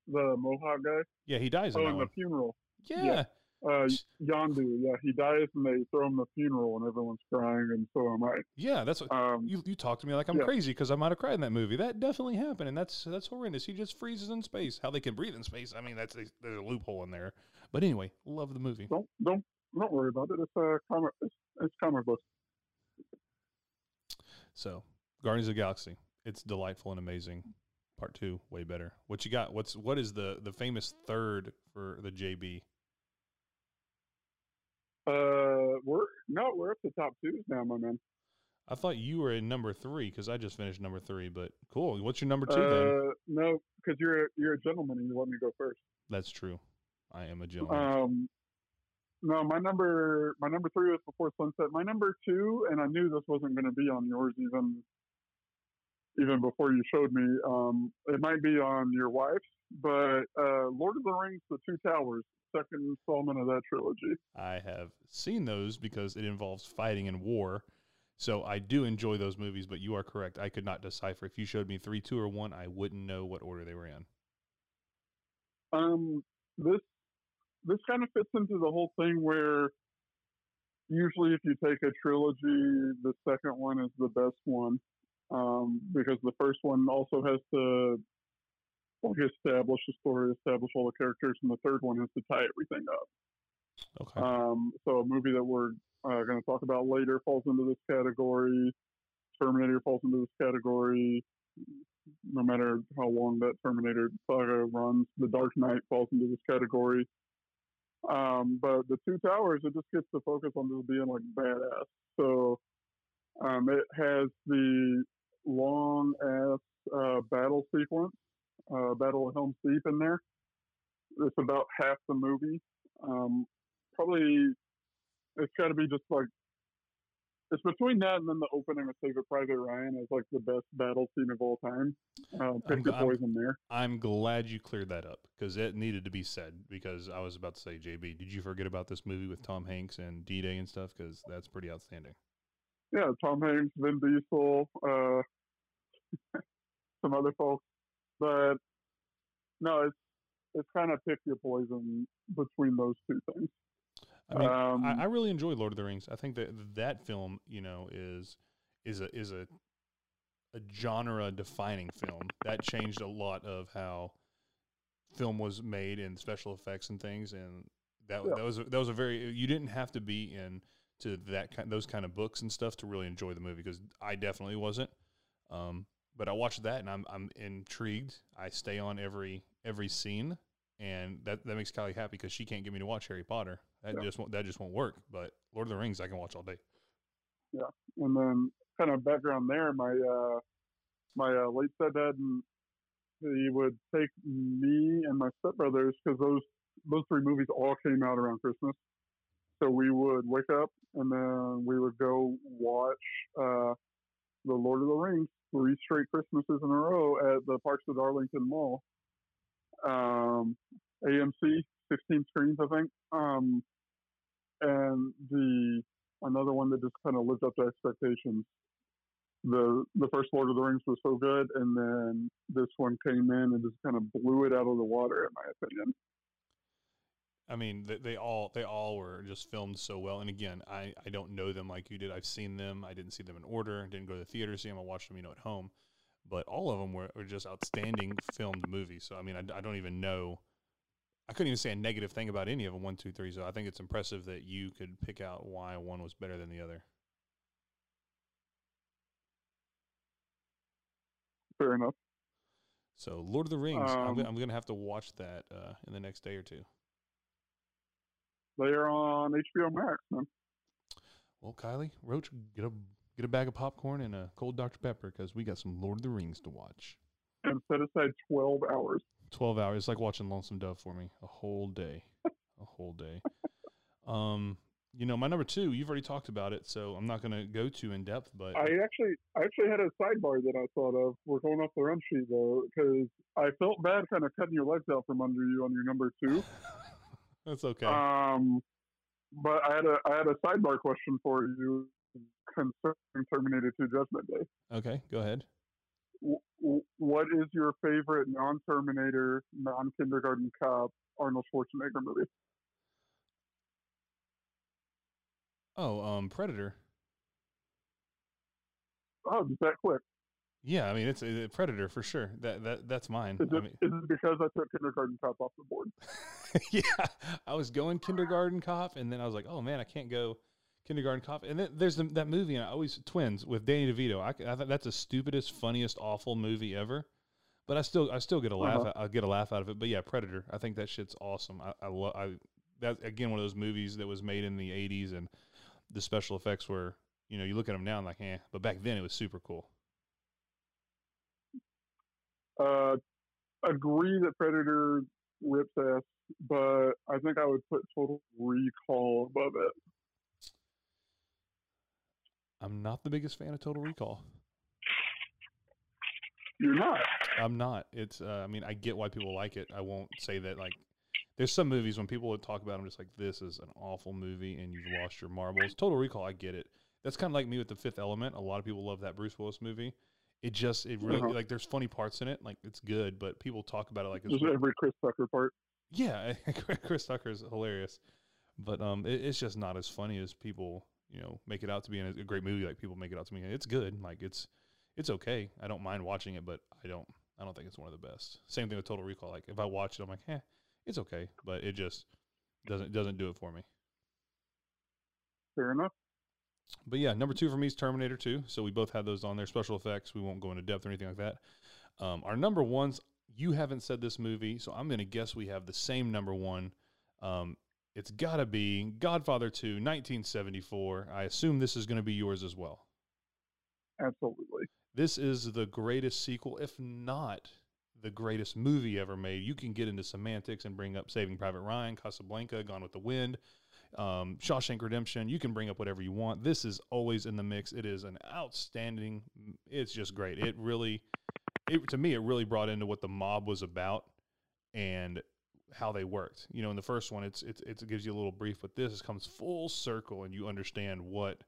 the Mohawk guy. yeah, he dies in Oh, in the funeral. Yeah, yeah. Uh, Yondu. Yeah, he dies and they throw him the funeral and everyone's crying and so am I. yeah, that's what. Um, You, you talk to me like I'm Yeah. crazy because I might have cried in that movie. That definitely happened, and that's that's horrendous. He just freezes in space. How they can breathe in space? I mean, that's a, there's a loophole in there. But anyway, love the movie. don't don't don't worry about it. It's a comic. It's, it's comic book. So, Guardians of the Galaxy, it's delightful and amazing. Part two, way better. What you got? What's what is the the famous third for the JB? Uh, we're no, we're up to top twos now, my man. I thought you were in number three because I just finished number three. But cool. What's your number two then? Uh, no, because you're a- you're a gentleman and you let me go first. That's true. I am a gentleman. Um, no, my number my number three was Before Sunset. My number two, and I knew this wasn't going to be on yours even even before you showed me. Um, it might be on your wife's, but uh, Lord of the Rings: The Two Towers, second installment of that trilogy. I have seen those because it involves fighting and war. So I do enjoy those movies, but you are correct. I could not decipher. If you showed me three, two, or one, I wouldn't know what order they were in. Um, this this kind of fits into the whole thing where usually if you take a trilogy, the second one is the best one um, because the first one also has to like establish the story, establish all the characters, and the third one has to tie everything up. Okay. Um, so a movie that we're uh, going to talk about later falls into this category. Terminator falls into this category. No matter how long that Terminator saga runs, The Dark Knight falls into this category. Um, but the Two Towers, it just gets to focus on just being like badass. So um, it has the long ass uh, battle sequence, uh, Battle of Helm's Deep in there. It's about half the movie. Um, probably it's got to be just like it's between that and then the opening of Saving Private Ryan is like the best battle scene of all time. Uh, pick I'm- your I'm- poison there. I'm glad you cleared that up because it needed to be said. Because I was about to say, JB, did you forget about this movie with Tom Hanks and D Day and stuff? Because that's pretty outstanding. Yeah, Tom Hanks, Vin Diesel, uh, some other folks, but no, it's it's kind of pick your poison between those two things. I mean, Um, I, I really enjoy Lord of the Rings. I think that that film, you know, is is a is a a genre defining film that changed a lot of how film was made and special effects and things. And that Yeah. that was a, that was a very you didn't have to be in to that kind those kind of books and stuff to really enjoy the movie because I definitely wasn't. Um, but I watched that and I'm I'm intrigued. I stay on every every scene and that that makes Kylie happy because she can't get me to watch Harry Potter. That Yeah. just won't that just won't work. But Lord of the Rings, I can watch all day. Yeah, and then kind of background there, my uh, my uh, late stepdad, and he would take me and my stepbrothers because those those three movies all came out around Christmas. So we would wake up and then we would go watch uh, the Lord of the Rings three straight Christmases in a row at the Parks at Arlington Mall. Um, AMC, 16 screens, I think. Um, and the another one that just kind of lived up to expectations. the the first Lord of the Rings was so good, and then this one came in and just kind of blew it out of the water, in my opinion. I mean, they, they all they all were just filmed so well. And again, I, I don't know them like you did. I've seen them. I didn't see them in order. Didn't go to the theater to see them. I watched them, you know, at home. But all of them were, were just outstanding *laughs* filmed movies. So I mean, I, I don't even know. I couldn't even say a negative thing about any of them. One, two, three. So I think it's impressive that you could pick out why one was better than the other. Fair enough. So Lord of the Rings, I'm, Um, go- I'm going to have to watch that uh, in the next day or two. They are on HBO Max, man. Well, Kylie Roach, get a get a bag of popcorn and a cold Dr Pepper because we got some Lord of the Rings to watch. And set aside 12 hours. Twelve hours, it's like watching Lonesome Dove for me. A whole day, a whole day. *laughs* Um, you know, my number two, you've already talked about it, so I'm not going to go too in depth. But I actually, I actually had a sidebar that I thought of. We're going off the run sheet though, because I felt bad kind of cutting your legs out from under you on your number two. *laughs* that's okay. Um, but I had a, I had a sidebar question for you concerning Terminator 2 Judgment Day. okay, go ahead. W- what is your favorite non-Terminator, non-kindergarten cop Arnold Schwarzenegger movie? Oh, um, Predator. Oh, just that quick. Yeah, I mean it's a Predator for sure. That that that's mine. Is I it, mean, is it because I took kindergarten cop off the board? *laughs* yeah, I was going kindergarten cop, and then I was like, oh man, I can't go kindergarten cop. And then there's the, that movie, and I always twins with Danny DeVito. I, I think that's the stupidest, funniest, awful movie ever. But I still, I still get a laugh. Uh-huh. I get a laugh out of it. But yeah, Predator. I think that shit's awesome. I, I love. I that again one of those movies that was made in the '80s, and the special effects were, you know, you look at them now and like, eh. But back then it was super cool. Uh, agree that Predator rips ass, but I think I would put Total Recall above it. I'm not the biggest fan of Total Recall. You're not. I'm not. It's. Uh, I mean, I get why people like it. I won't say that. Like, there's some movies when people would talk about them, just like this is an awful movie and you've lost your marbles. Total Recall, I get it. That's kind of like me with the Fifth Element. A lot of people love that Bruce Willis movie. It just, it really Uh-huh. like. There's funny parts in it. Like it's good, but people talk about it like it's every Chris Tucker part. yeah. *laughs* Chris Tucker is hilarious, but um, it, it's just not as funny as people you know make it out to be. in a great movie like people make it out to me. It's good. Like it's, it's okay. I don't mind watching it, but I don't. I don't think it's one of the best. Same thing with Total Recall. Like if I watch it, I'm like, eh, it's okay, but it just doesn't doesn't do it for me. Fair enough. But yeah, number two for me is Terminator 2. So we both had those on there. Special effects. We won't go into depth or anything like that. Um, our number ones, you haven't said this movie, so I'm going to guess we have the same number one. Um, it's got to be Godfather 2, 1974. I assume this is going to be yours as well. Absolutely. This is the greatest sequel, if not the greatest movie ever made. You can get into semantics and bring up Saving Private Ryan, Casablanca, Gone with the Wind, um, Shawshank Redemption. You can bring up whatever you want. This is always in the mix. It is an outstanding. It's just great. It really, it, to me, it really brought into what the mob was about and how they worked. You know, in the first one, it's, it's it gives you a little brief, but this comes full circle, and you understand what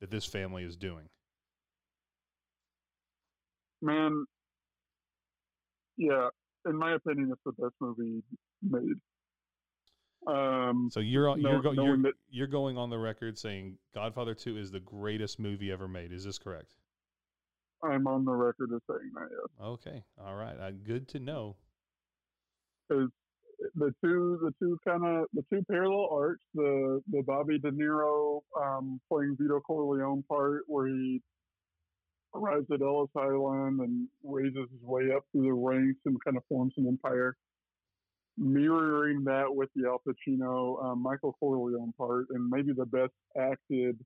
that this family is doing. Man, yeah, in my opinion, it's the best movie made. Um, So you're on- you're, go, you're, that- you're going on the record saying Godfather 2 is the greatest movie ever made. Is this correct? I'm on the record of saying that, yes. Okay. All right. Uh, good to know. Because the two, the two kind of, the two parallel arcs, the the Bobby De Niro um, playing Vito Corleone part, where he arrives at Ellis Island and raises his way up through the ranks and kind of forms an empire. Mirroring that with the Al Pacino, um, Michael Corleone part, and maybe the best acted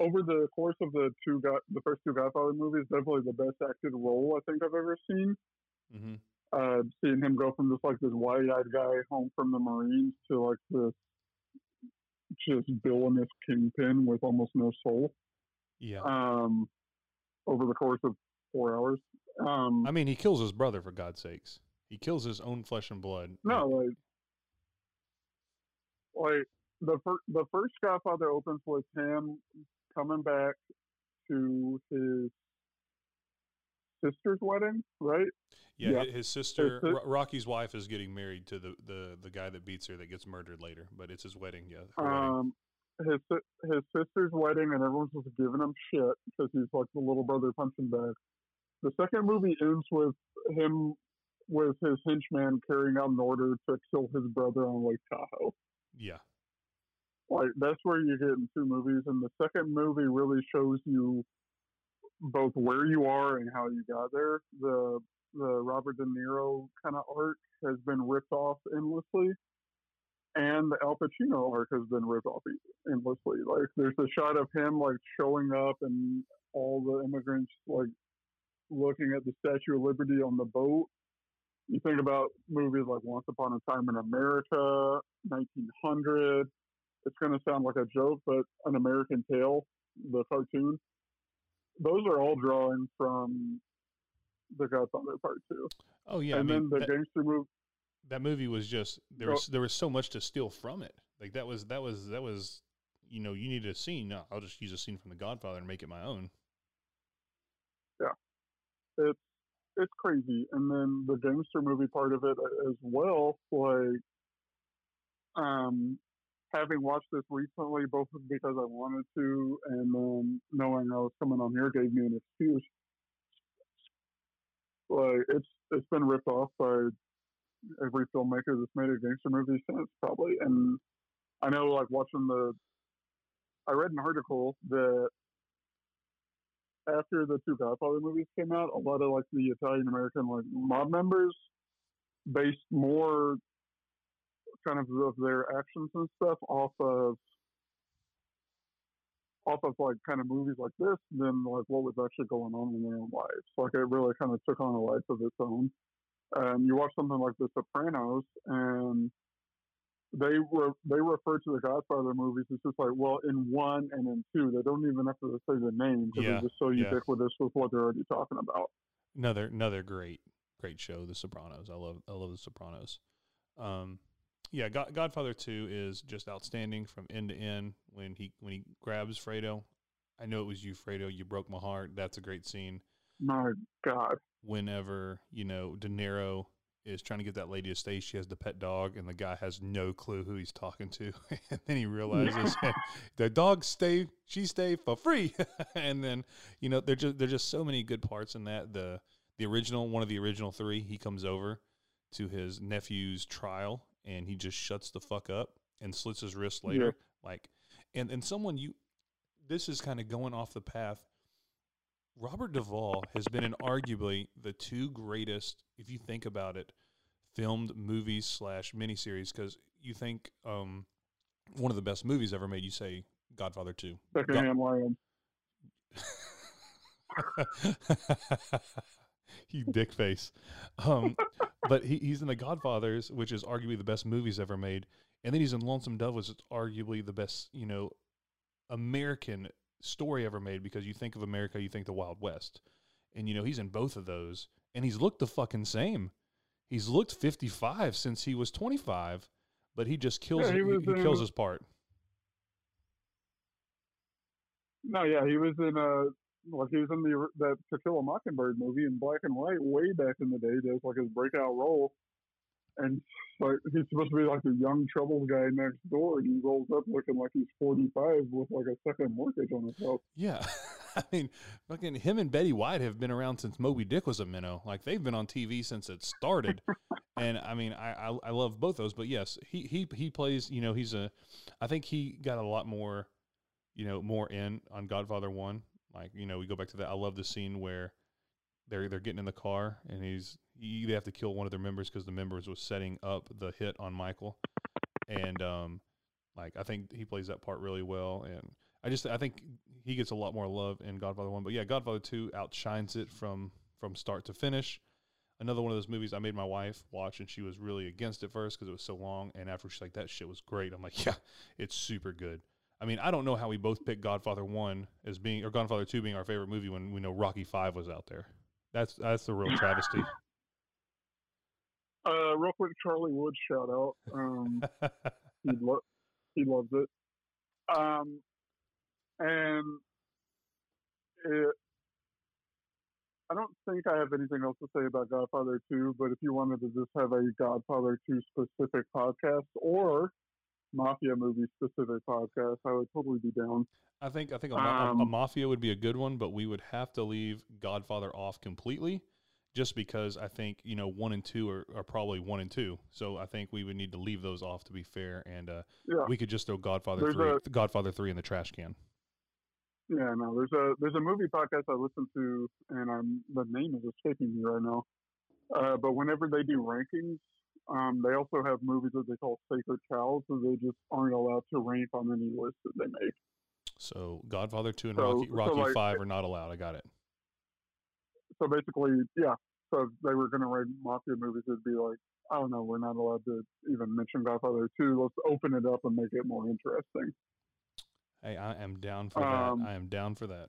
over the course of the two God, the first two Godfather movies, definitely the best acted role I think I've ever seen. hmm Uh, seeing him go from just like this wide-eyed guy home from the Marines to like this just villainous kingpin with almost no soul. Yeah. Um, over the course of four hours. Um, I mean, he kills his brother, for God's sakes. He kills his own flesh and blood. no, like, like the first the first Godfather opens with him coming back to his sister's wedding, right? Yeah, Yeah. his sister, si- Ro- Rocky's wife, is getting married to the, the the guy that beats her that gets murdered later. But it's his wedding. Yeah, her wedding. Um, his his sister's wedding, and everyone's just giving him shit because he's like the little brother punching bag. The second movie ends with him with his henchman carrying out an order to kill his brother on Lake Tahoe. Yeah, Like that's where you get in two movies, and the second movie really shows you both where you are and how you got there. The the Robert De Niro kind of arc has been ripped off endlessly, and the Al Pacino arc has been ripped off endlessly. Like there's a shot of him like showing up and all the immigrants like looking at the Statue of Liberty on the boat. You think about movies like Once Upon a Time in America, 1900. It's going to sound like a joke, but An American Tale, the cartoon, those are all drawing from The Godfather Part Two. Oh yeah, and I mean, then the that, gangster movie. that movie was just there was there was so much to steal from it. Like that was that was that was you know you needed a scene. No, I'll just use a scene from The Godfather and make it my own. It's it's crazy. And then the gangster movie part of it as well, like um having watched this recently, both because I wanted to and then knowing I was coming on here gave me an excuse. Like it's it's been ripped off by every filmmaker that's made a gangster movie since probably. And I know like watching the I read an article that after the two Godfather movies came out, a lot of like the Italian American like mob members based more kind of of their actions and stuff off of off of like kind of movies like this than like what was actually going on in their own lives. Like it really kind of took on a life of its own. Um, you watch something like The Sopranos, and they were they refer to the Godfather movies. It's just like, well, in one and in two, they don't even have to say the name because Yeah, they're just so yeah. ubiquitous with what they're already talking about. Another another great great show, The Sopranos. I love I love The Sopranos. Um, yeah, God, Godfather Two is just outstanding from end to end. When he when he grabs Fredo, I know it was you, Fredo. You broke my heart. That's a great scene. My God, Whenever you know De Niro is trying to get that lady to stay, she has the pet dog, and the guy has no clue who he's talking to, *laughs* and then he realizes *laughs* the dog stay, she stay for free, *laughs* and then you know, there just there's just so many good parts in that. The the original one of the original three, he comes over to his nephew's trial, and he just shuts the fuck up and slits his wrist later, Yeah. like, and and someone you, this is kind of going off the path. Robert Duvall has been in arguably the two greatest, if you think about it, filmed movies slash miniseries. Because you think um, one of the best movies ever made, you say Godfather Two. secondhand lion. *laughs* you dick face. Um, but he, he's in The Godfathers, which is arguably the best movies ever made, and then he's in Lonesome Dove, which is arguably the best, you know, American story ever made. Because you think of America, you think the Wild West, and you know he's in both of those, and he's looked the fucking same. He's looked fifty five since he was twenty five, but he just kills. Yeah, he he, was he kills his part. No, yeah, he was in uh like he was in the that To Kill a Mockingbird movie in black and white way back in the day. Does like his breakout role, and like he's supposed to be like the young troubled guy next door, and he rolls up looking like he's forty five with like a second mortgage on his house. Yeah. *laughs* I mean, fucking him and Betty White have been around since Moby Dick was a minnow. Like they've been on TV since it started. *laughs* and I mean, I, I I love both those, but yes, he he he plays, you know, he's a I think he got a lot more, you know, more in on Godfather 1. Like, you know, we go back to that I love the scene where they're they're getting in the car and he's he, they have to kill one of their members because the members was setting up the hit on Michael. And um like I think he plays that part really well and I just I think he gets a lot more love in Godfather One, but yeah, Godfather Two outshines it from from start to finish. Another one of those movies I made my wife watch, and she was really against it first because it was so long. And after she's like, "That shit was great," I'm like, *laughs* "Yeah, it's super good." I mean, I don't know how we both picked Godfather One as being or Godfather Two being our favorite movie when we know Rocky Five was out there. That's that's the real travesty. Uh, real quick, Charlie Wood shout out. Um, *laughs* he lo- He loves it. Um, and it, I don't think I have anything else to say about Godfather 2, but if you wanted to just have a Godfather 2 specific podcast or Mafia movie specific podcast, I would totally be down. I think I think a, ma- a- Um, mafia would be a good one, but we would have to leave Godfather off completely, just because I think you know one and two are, are probably one and two. So I think we would need to leave those off to be fair, and uh, Yeah. we could just throw Godfather There's three, a- Godfather three in the trash can. Yeah, no, there's a there's a movie podcast I listen to, and I'm the name is escaping me right now. Uh, but whenever they do rankings, um, they also have movies that they call sacred cows, so they just aren't allowed to rank on any list that they make. So Godfather two and So- Rocky so, like- five are not allowed. I got it. So basically, yeah. So if they were going to rank mafia movies, it'd be like, I don't know, we're not allowed to even mention Godfather two. Let's open it up and make it more interesting. Hey, I am down for Um, that. I am down for that.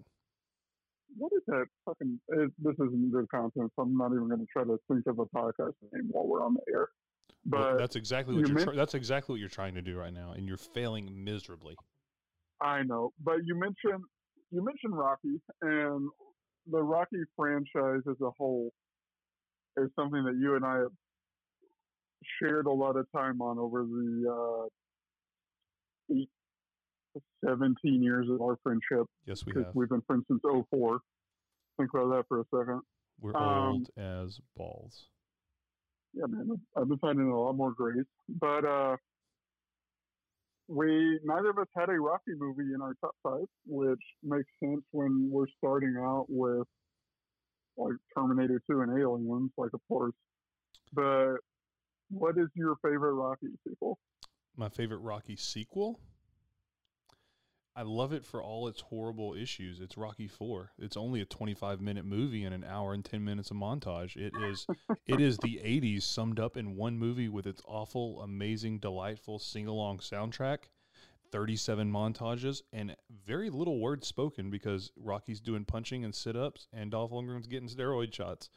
What is that fucking? It, this isn't good content, so I'm not even going to try to think of a podcast name while we're on the air. Well, But that's exactly what you you're. men- tr- that's exactly what you're trying to do right now, and you're failing miserably. I know, but you mentioned you mentioned Rocky, and the Rocky franchise as a whole is something that you and I have shared a lot of time on over the uh, eight, 17 years of our friendship Yes, we have. we've been friends since 04. Think about that for a second. We're um, old as balls. Yeah, man, I've been finding a lot more grace. But uh, we neither of us had a Rocky movie in our top five, which makes sense when we're starting out with like Terminator 2 and Aliens, like of course. But what is your favorite Rocky sequel? My favorite Rocky sequel. I love it for all its horrible issues. It's Rocky Four. It's only a 25 minute movie and an hour and 10 minutes of montage. It is *laughs* it is the 80s summed up in one movie with its awful, amazing, delightful sing along soundtrack, 37 montages, and very little words spoken because Rocky's doing punching and sit ups and Dolph Lundgren's getting steroid shots.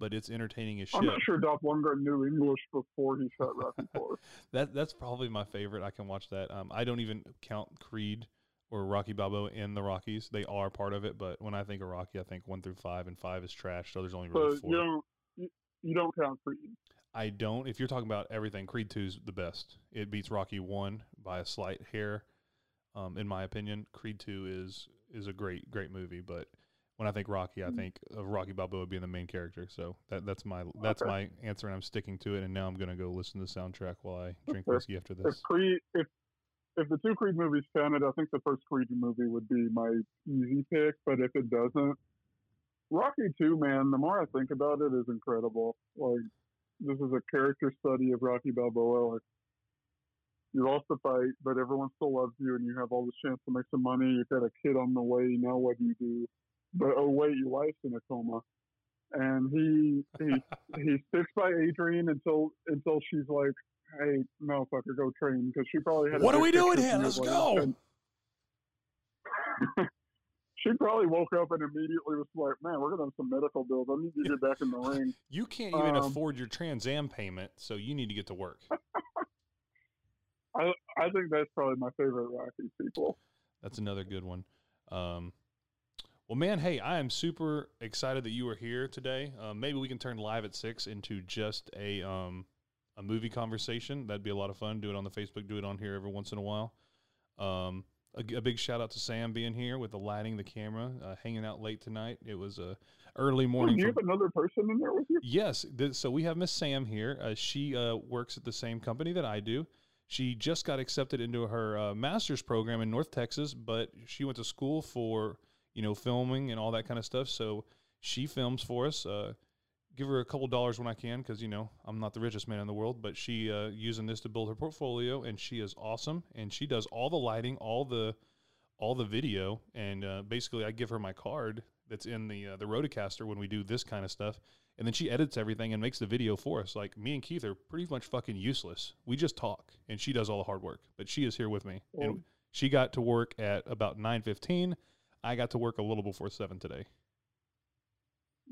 But it's entertaining as shit. I'm not sure Dolph Lundgren knew English before he shot Rocky 4. *laughs* That that's probably my favorite. I can watch that. Um, I don't even count Creed or Rocky Balboa in the Rockies. They are part of it, but when I think of Rocky, I think one through five, and five is trash. So there's only really So four. you don't you, you don't count Creed. I don't. If you're talking about everything, Creed two is the best. It beats Rocky one by a slight hair, um, in my opinion. Creed two is is a great great movie, but when I think Rocky, I Mm. think of Rocky Balboa being the main character. So that that's my that's Okay. my answer, and I'm sticking to it. And now I'm gonna go listen to the soundtrack while I drink whiskey after if this. Creed, if if the two Creed movies counted, I think the first Creed movie would be my easy pick. But if it doesn't, Rocky Two, man, the more I think about it, is incredible. Like this is a character study of Rocky Balboa. Like you lost the fight, but everyone still loves you, and you have all this chance to make some money. You've got a kid on the way. Now what do you do? But oh wait, your wife's in a coma. And he he *laughs* he sticks by Adrian until until she's like, "Hey, motherfucker, go train," because she probably had. What are we doing here? Let's go. *laughs* she probably woke up and immediately was like, "Man, we're gonna have some medical bills. I need to get back in the *laughs* ring." You can't even Um, afford your Trans Am payment, so you need to get to work. *laughs* I I think that's probably my favorite Rocky sequel. That's another good one. Um, well, man, hey, I am super excited that you are here today. Um, maybe we can turn live at six into just a um, a movie conversation. That'd be a lot of fun. Do it on the Facebook. Do it on here every once in a while. Um, a, a big shout out to Sam being here with the lighting, the camera, uh, hanging out late tonight. It was a early Do morning. you from- have another person in there with you? Yes. Th- so we have Miss Sam here. Uh, she uh, works at the same company that I do. She just got accepted into her uh, master's program in North Texas, but she went to school for you know filming and all that kind of stuff. So she films for us. Give her a couple dollars when I can, because you know I'm not the richest man in the world, but she uh, using this to build her portfolio, and she is awesome. And she does all the lighting, all the all the video, and uh, basically I give her my card that's in the uh, the Rodecaster when we do this kind of stuff, and then she edits everything and makes the video for us. Like me and Keith are pretty much fucking useless. We just talk, and she does all the hard work. But she is here with me, and she got to work at about nine fifteen. I got to work a little before seven today.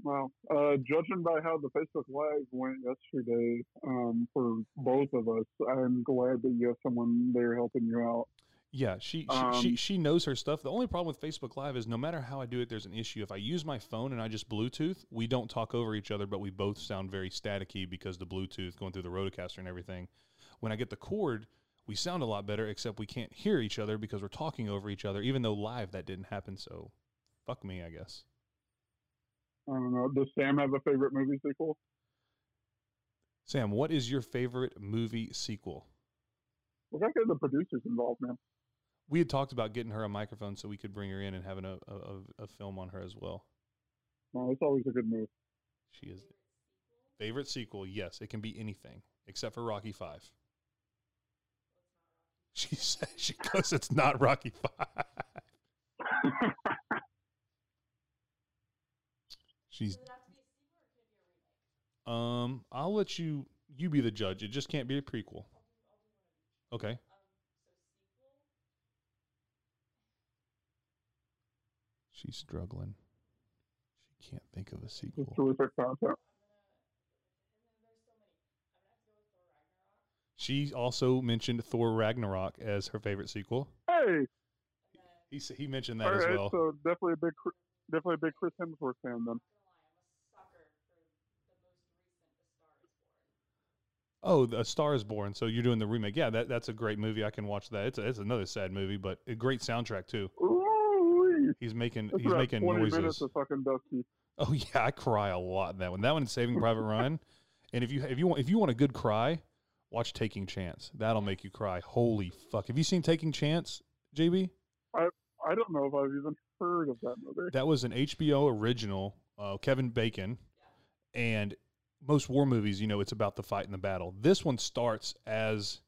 Wow. Uh, judging by how the Facebook Live went yesterday um, for both of us, I'm glad that you have someone there helping you out. Yeah, she she, Um, she she knows her stuff. The only problem with Facebook Live is no matter how I do it, there's an issue. If I use my phone and I just Bluetooth, we don't talk over each other, but we both sound very staticky because the Bluetooth going through the Rodecaster and everything. When I get the cord, we sound a lot better, except we can't hear each other because we're talking over each other. Even though live that didn't happen, so fuck me, I guess. I don't know. Does Sam have a favorite movie sequel? Sam, what is your favorite movie sequel? We got to get the producers involved, man. We had talked about getting her a microphone so we could bring her in and having a, a, a- film on her as well. No, it's always a good move. She is favorite sequel. Yes, it can be anything except for Rocky Five. She *laughs* says she goes, "It's not Rocky Five. *laughs* She's. Um, I'll let you. You be the judge. It just can't be a prequel. Okay. She's struggling. She can't think of a sequel. She also mentioned Thor Ragnarok as her favorite sequel. Hey, He he mentioned that all as right. well. So definitely a big, definitely a big Chris Hemsworth fan then. Oh, the A Star Is Born. So you're doing the remake? Yeah, that that's a great movie. I can watch that. It's a, it's another sad movie, but a great soundtrack too. He's making he's making 20 noises. minutes of fucking Dusty. Oh *laughs* yeah, I cry a lot in that one. That one is Saving Private Ryan. And if you if you want if you want a good cry, watch Taking Chance. That'll make you cry. Holy fuck! Have you seen Taking Chance, JB? I don't know if I've even heard of that movie. That was an HBO original, uh, Kevin Bacon, and most war movies, you know, it's about the fight and the battle. This one starts as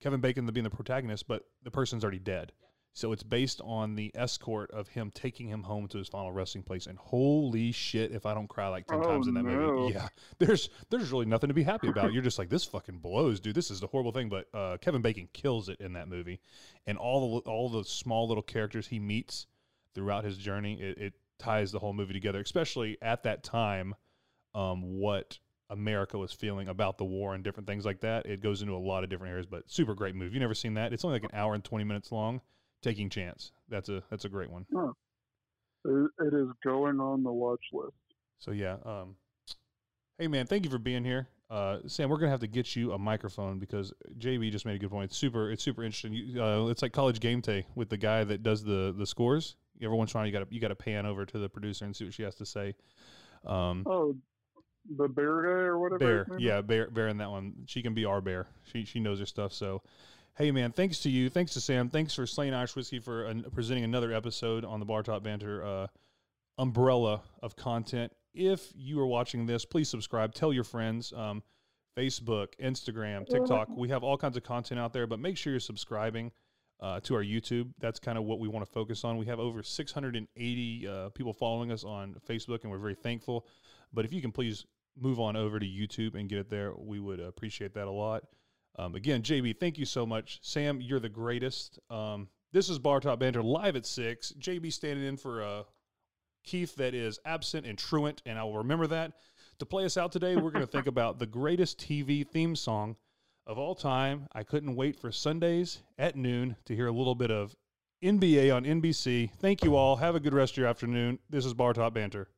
Kevin Bacon being the protagonist, but the person's already dead. So it's based on the escort of him taking him home to his final resting place. And holy shit, if I don't cry like ten Oh, times in that no. movie, yeah, there's there's really nothing to be happy about. You're just like this fucking blows, dude. This is a horrible thing. But uh, Kevin Bacon kills it in that movie, and all the all the small little characters he meets throughout his journey, it, it ties the whole movie together. Especially at that time, um, what America was feeling about the war and different things like that. It goes into a lot of different areas, but super great movie. You never seen that? It's only like an hour and twenty minutes long. Taking Chance. That's a that's a great one. It, it is going on the watch list. So yeah. Um, hey man, thank you for being here. Uh, Sam, we're gonna have to get you a microphone because JB just made a good point. It's super, it's super interesting. You, uh, it's like college game day with the guy that does the the scores. Every once in a while, you got to you got to pan over to the producer and see what she has to say. Um, Oh, the bear guy or whatever. Bear, his name is? yeah, Bear, Bear in that one. She can be our Bear. She she knows her stuff. So, hey man, thanks to you, thanks to Sam, thanks for Slane Irish Whiskey for uh, presenting another episode on the Bar Top Banter uh, umbrella of content. If you are watching this, please subscribe. Tell your friends. Um, Facebook, Instagram, TikTok. We have all kinds of content out there, but make sure you're subscribing uh, to our YouTube. That's kind of what we want to focus on. We have over 680 uh, people following us on Facebook, and we're very thankful. But if you can please move on over to YouTube and get it there, we would appreciate that a lot. Um, again, JB, thank you so much. Sam, you're the greatest. Um, this is Bar Top Banter live at six. JB standing in for uh, Keith that is absent and truant, and I will remember that. To play us out today, we're going to think *laughs* about the greatest TV theme song of all time. I couldn't wait for Sundays at noon to hear a little bit of NBA on NBC. Thank you all. Have a good rest of your afternoon. This is Bar Top Banter.